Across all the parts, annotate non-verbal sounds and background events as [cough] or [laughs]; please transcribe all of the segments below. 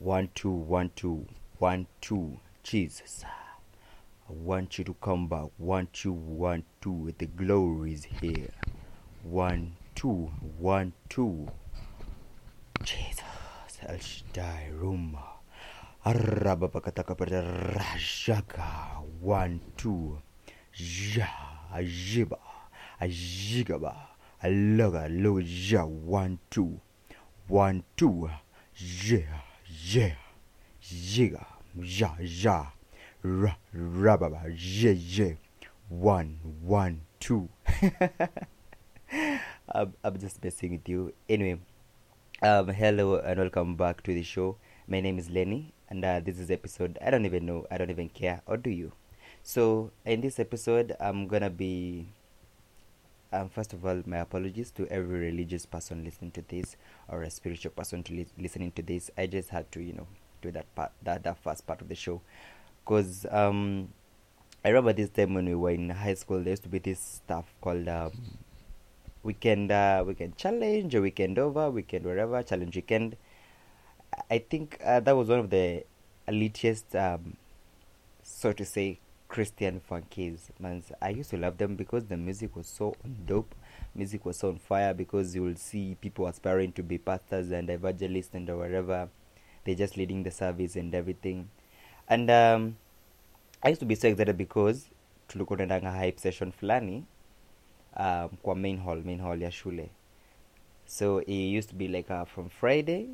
One, two, one, two, one, two. Jesus. I want you to come back. One, two, one, two. The glory is here. One, two, one, two. Jesus. El Shaddai Ruma. Arabapakatakapata One, two. Ja, jiba, jigaba, loga, loga, ja. One, two. One, two. Yeah, yeah. Jiga, ja, ja. Ra, rababa, yeah, yeah. One, one, two. [laughs] I'm, I'm just messing with you. Anyway, um, hello and welcome back to the show. My name is Lenny, and uh, this is episode I don't even know, I don't even care, or do you? So, in this episode, I'm gonna be. Um, first of all, my apologies to every religious person listening to this, or a spiritual person to li- listening to this. I just had to, you know, do that part, that that first part of the show, because um, I remember this time when we were in high school, there used to be this stuff called um, weekend uh, weekend challenge or weekend over weekend wherever challenge weekend i think uh, that was one of the elitist um, so to say christian funkies man i used to love them because the music was so dope. Music was so on fire because you will see people aspiring to be pastors and evangelists and whatever. They're just leading the service and everything. And um, i used to be so excited because tulikuwa tunaendanga hype session fulani um, kwa main hall main hall ya shule. So it used to be like uh, from friday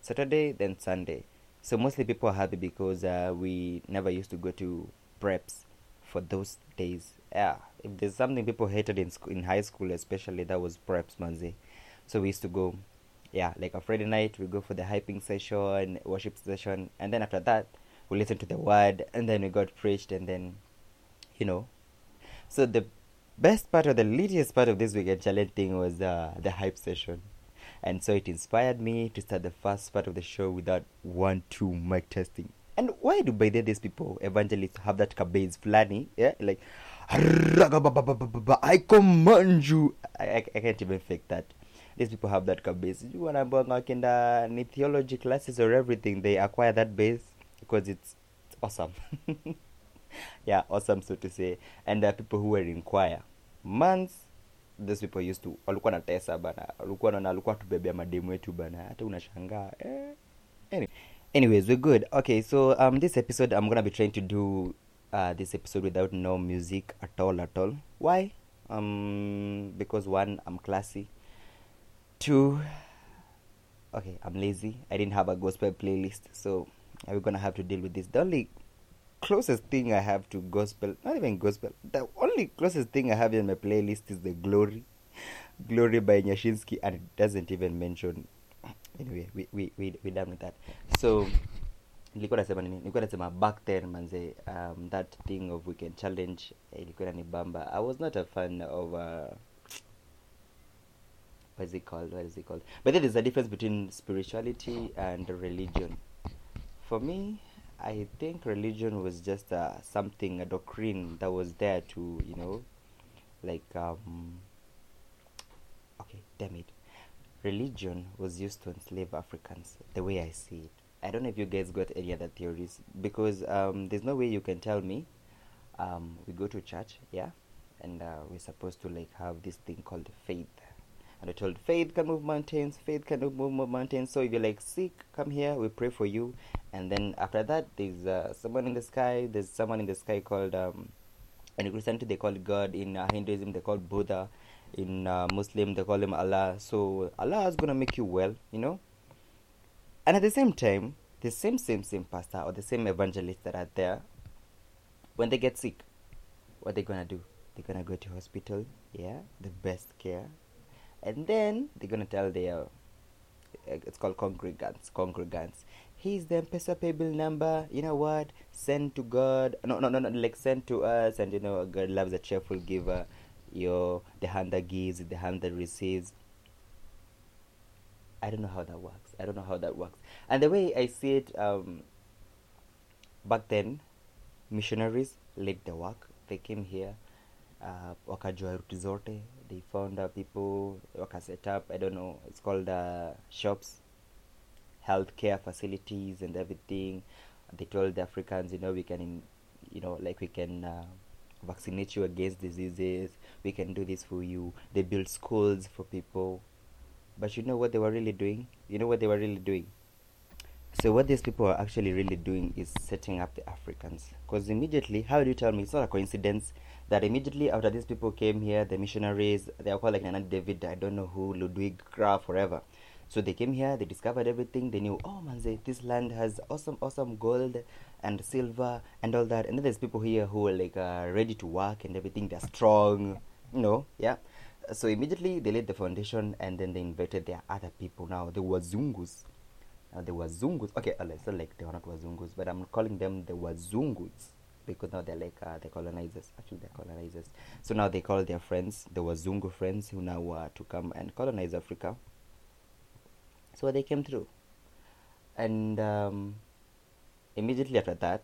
saturday then sunday. So mostly people are happy because uh, we never used to go to preps for those days. Yeah if there's something people hated in school in high school especially that was preps manzi. So we used to go yeah like a friday night we go for the hyping session worship session and then after that we listen to the word and then we got preached and then you know. So the best part or the latest part of this weekend challenge thing was uh, the hype session. And so it inspired me to start the first part of the show without one two mic testing and why do by the these people evangelists have that cabase flani? Yeah like i command you. I, I, I can't even fake that. These people have that base you wanna in the theology classes or everything they acquire that base because it's, it's awesome. [laughs] Yeah awesome so to say. And there are people who were in choir. Months these people used to walikuwa na tesa bana walikuwa na walikuwa tubebea mademu wetu bana hata unashangaa. Eh. anyway, anyways we're good. Okay so um this episode i'm gonna be trying to do uh this episode without no music at all at all. Why? Um because one i'm classy. Two okay i'm lazy. I didn't have a gospel playlist so we're gonna have to deal with this. The only closest thing I have to gospel, not even gospel, the only closest thing I have in my playlist is the Glory, Glory by Nyashinski, and it doesn't even mention. Anyway, we we we we done with that. So nilikuwa nasema nini? Nilikuwa back then manze, um, that thing of weekend challenge eh, ilikuwa inanibamba. I was not a fan of. Uh, what is it called? What is it called? But then there's a difference between spirituality and religion. For me, I think religion was just uh, something, a doctrine that was there to, you know, like, um, okay, damn it. Religion was used to enslave Africans, the way I see it. I don't know if you guys got any other theories, because um, there's no way you can tell me um, we go to church, yeah, and uh, we're supposed to like have this thing called faith. And I told faith can move mountains, faith can move, move mountains. So if you're like sick, come here, we pray for you. And then after that, there's uh, someone in the sky. There's someone in the sky called, um, in Christianity they call God. In uh, Hinduism they call Buddha. In uh, Muslim they call him Allah. So Allah is gonna make you well, you know. And at the same time, the same same same pastor or the same evangelist that are there, when they get sick, what they gonna do? They're gonna go to hospital, yeah, the best care, and then they're gonna tell their it's called congregants congregants he's the M-Pesa pay number you know what send to god no no no no like send to us and you know god loves a cheerful giver your the hand that gives the hand that receives. I don't know how that works. I don't know how that works. And the way i see it um back then missionaries led the work. They came here uh, wakajua ruti zote they found uh, people waka set up i don't know it's called uh, shops healthcare facilities and everything. They told the Africans, you know, we can, you know, like we can uh, vaccinate you against diseases. We can do this for you. They build schools for people. But you know what they were really doing? You know what they were really doing? So what these people are actually really doing is setting up the Africans. Because immediately, how do you tell me? It's not a coincidence that immediately after these people came here, the missionaries, they are called like Nana David, I don't know who, Ludwig Krapf, whatever. So they came here, they discovered everything. They knew, oh man, this land has awesome, awesome gold and silver and all that. And then there's people here who are like uh, ready to work and everything. They're strong, you know, yeah. So immediately they laid the foundation and then they invited their other people. Now the Wazungus, now the Wazungus. Okay, it's not like they were not Wazungus, but I'm calling them the Wazungus because now they're like uh, the colonizers. Actually, they're colonizers. So now they call their friends the Wazungu friends who now uh, to come and colonize Africa so they came through. And um, immediately after that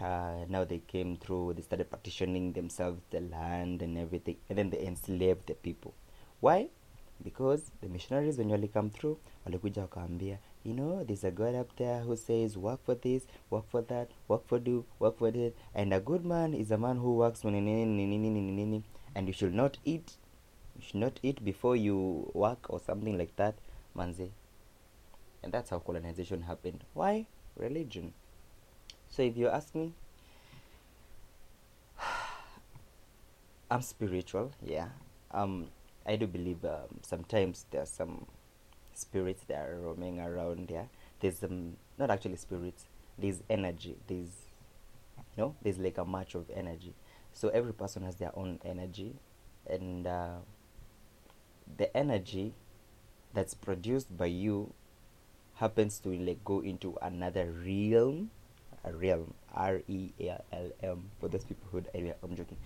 uh, now they came through they started partitioning themselves the land and everything and then they enslaved the people. Why? Because the missionaries when you come through walikuja you know there's a god up there who says work for this work for that work for do work for this and a good man is a man who works and you should not eat you should not eat before you work or something like that. Manze and that's how colonization happened. Why? Religion. So if you ask me i'm spiritual yeah. Um i do believe um, sometimes are some spirits that are roaming around yeah. There's um not actually spirits there's energy there's know there's like a match of energy. So every person has their own energy and uh, the energy that's produced by you happens to like go into another realm a realm r-e-a-l-m for those people who i'm joking.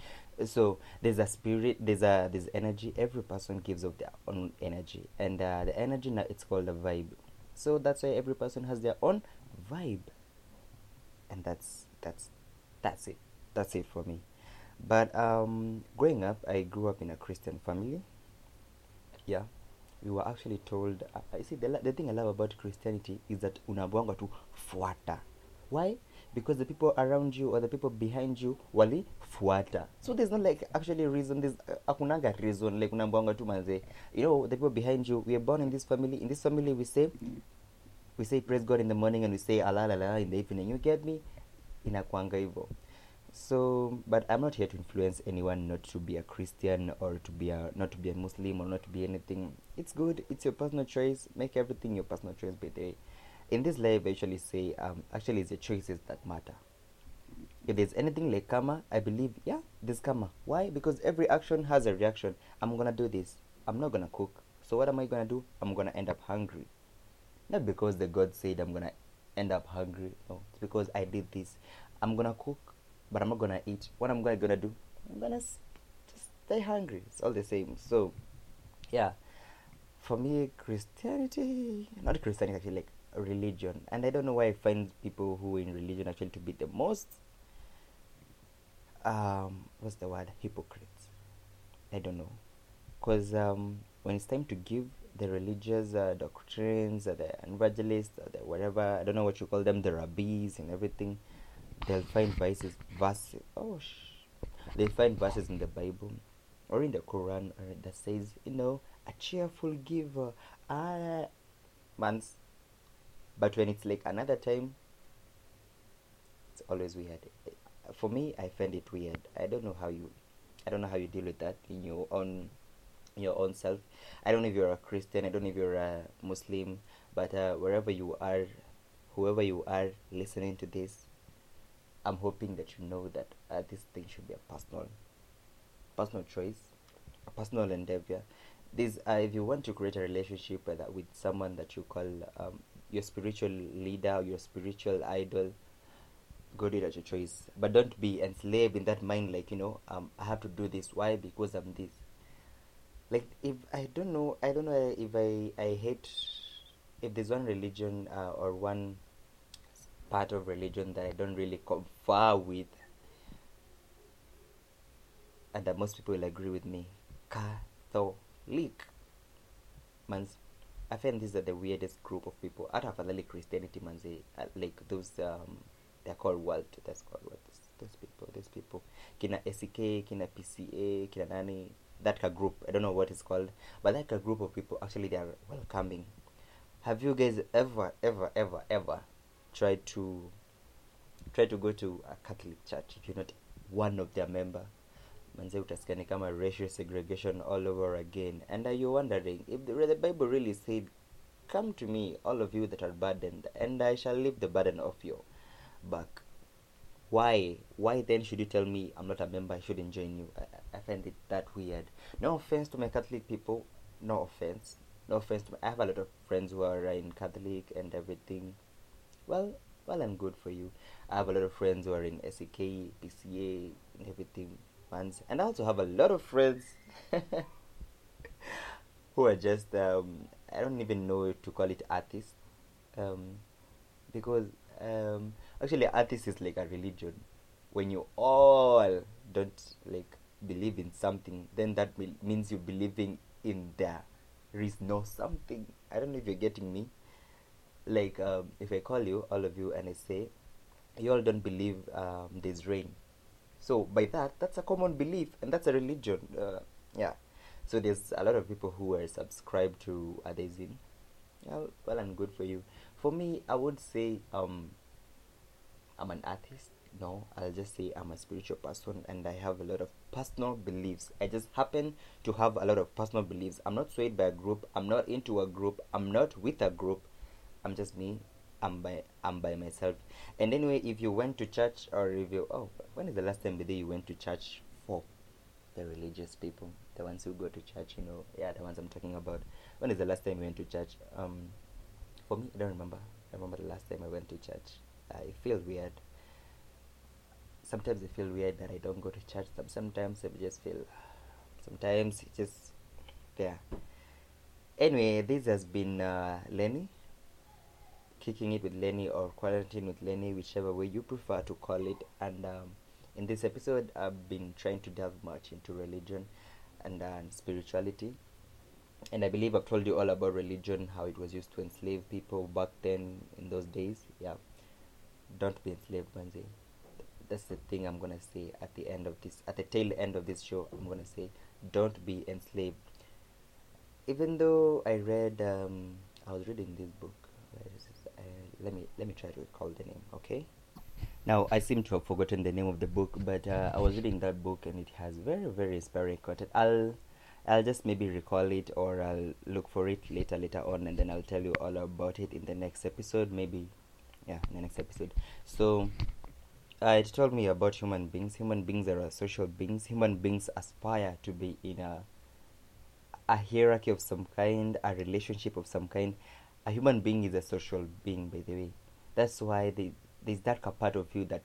So there's a spirit there's a there's energy every person gives of their own energy. And uh, the energy now it's called a vibe. So that's why every person has their own vibe. And that's that's that's it. That's it for me. But um growing up i grew up in a christian family. Yeah we were actually told uh, see the, the thing I love about Christianity is that unabwanga tu fuata. Why? Because the people around you or the people behind you wali fuata so there's not like actually reason there's uh, akunanga reason like unabwanga tu manze. You know the people behind you we are born in this family. In this family we say we say praise God in the morning and we say alalala in the evening. You get me? Inakwanga hivyo so but i'm not here to influence anyone not to be a christian or to be a not to be a muslim or not to be anything. It's good. It's your personal choice. Make everything your personal choice way. In this life i usually say um actually it's the choices that matter. If there's anything like karma i believe yeah there's karma. Why? Because every action has a reaction. I'm gonna do this. I'm not gonna cook. So what am i gonna do? I'm gonna end up hungry. Not because the god said i'm gonna end up hungry. No it's because i did this. I'm gonna cook but I'm not gonna eat. What I'm gonna, gonna do? I'm gonna just stay hungry. It's all the same. So, yeah, for me, Christianity, not Christianity, actually, like religion. And I don't know why I find people who in religion actually to be the most, um, what's the word? Hypocrites. I don't know, cause um, when it's time to give the religious uh, doctrines, the evangelists, the whatever, I don't know what you call them, the rabbis and everything they'll find verses verses oh sh- they find verses in the bible or in the quran uh, that says you know a cheerful giver ah months. But when it's like another time it's always weird. For me i find it weird. I don't know how you i don't know how you deal with that in your own your own self. I don't know if you're a christian i don't know if you're a muslim but uh, wherever you are whoever you are listening to this I'm hoping that you know that uh, this thing should be a personal, personal choice, a personal endeavor. This, uh, if you want to create a relationship uh, with someone that you call um, your spiritual leader, your spiritual idol, go do it at your choice. But don't be enslaved in that mind, like you know, um, I have to do this. Why? Because I'm this. Like if I don't know, I don't know if I I hate if there's one religion uh, or one part of religion that I don't really confer with, and that most people will agree with me. Catholic. Means I find these are the weirdest group of people. Out of like Christianity, man, they, uh, like those um, they're called world. That's called what? Those, those people. Those people. Kina SEK, kina PCA, kina nani. That group. I don't know what it's called, but that group of people actually they are welcoming. Have you guys ever, ever, ever, ever tried to try to go to a Catholic church if you're not one of their member? manze utasikia ni kama racial segregation all over again. And are you wondering if the, the bible really said come to me all of you that are burdened and i shall lift the burden off your back. Why why then should you tell me i'm not a member i shouldn't join you? I, I find it that weird. No offense to my catholic people no offense no offense to my, i have a lot of friends who are in catholic and everything well well and good for you. I have a lot of friends who are in sek pca and everything fans and i also have a lot of friends [laughs] who are just um, i don't even know to call it artists. Um, because um, actually artist is like a religion. When you all don't like believe in something then that means you're believing in there is no something. I don't know if you're getting me like um, if i call you all of you and i say you all don't believe um, there's rain. So by that that's a common belief and that's a religion uh, yeah. So there's a lot of people who are subscribed to atheism. Yeah, well and good for you. For me i would say um i'm an artist no. I'll just say i'm a spiritual person and i have a lot of personal beliefs. I just happen to have a lot of personal beliefs. I'm not swayed by a group. I'm not into a group. I'm not with a group i'm just me I'm by I'm by myself. And anyway, if you went to church or if you oh, when is the last time the you went to church for the religious people, the ones who go to church, you know, yeah, the ones I'm talking about. When is the last time you went to church? Um, for me, I don't remember. I remember the last time I went to church. I feel weird. Sometimes I feel weird that I don't go to church. Sometimes I just feel. Sometimes it just there. Anyway, this has been uh, Lenny kicking it with Lenny or quarantine with Lenny, whichever way you prefer to call it. And um, in this episode, I've been trying to delve much into religion and uh, spirituality. And I believe I've told you all about religion, how it was used to enslave people back then in those days. Yeah. Don't be enslaved, Manzi. That's the thing I'm going to say at the end of this, at the tail end of this show. I'm going to say, don't be enslaved. Even though I read, um, I was reading this book. Where is let me let me try to recall the name okay? Now i seem to have forgotten the name of the book but uh, i was reading that book and it has very very inspiring content i'll i'll just maybe recall it or i'll look for it later later on and then i'll tell you all about it in the next episode maybe yeah in the next episode. So uh, it told me about human beings. Human beings are social beings. Human beings aspire to be in a a hierarchy of some kind a relationship of some kind a human being is a social being by the way. That's why they, there's that part of you that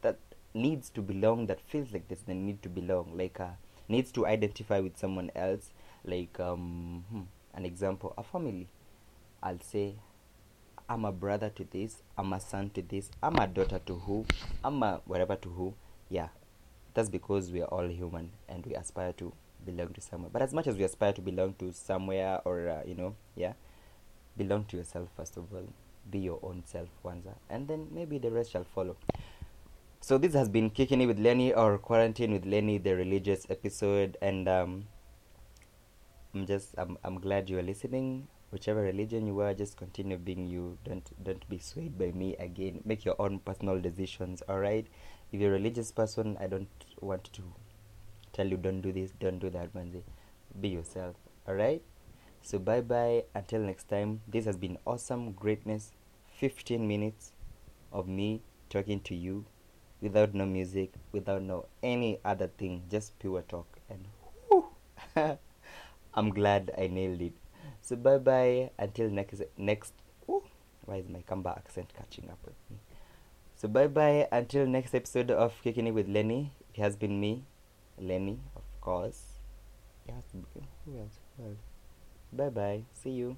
that needs to belong that feels like there's the need to belong. Like uh, needs to identify with someone else. Like um hmm, an example a family. I'll say i'm a brother to this i'm a son to this i'm a daughter to who i'm a whatever to who. Yeah that's because we are all human and we aspire to belong to somewhere. But as much as we aspire to belong to somewhere or uh, you know yeah belong to yourself first of all. Be your own self wanza and then maybe the rest shall follow. So this has been kicking it with lenny or quarantine with lenny the religious episode. And um i'm just i'm, I'm glad you are listening. Whichever religion you are just continue being you. Don't don't be swayed by me again. Make your own personal decisions all right? If you're a religious person i don't want to tell you don't do this don't do that manzi be yourself all right so bye bye until next time. This has been awesome greatness. 15 minutes of me talking to you without no music, without no any other thing, just pure talk. And whew, [laughs] I'm glad I nailed it. So bye bye until next next. Ooh, why is my Kamba accent catching up with me? So bye bye until next episode of Kicking It with Lenny. It has been me, Lenny, of course. To who else? Who else? Bye bye. See you.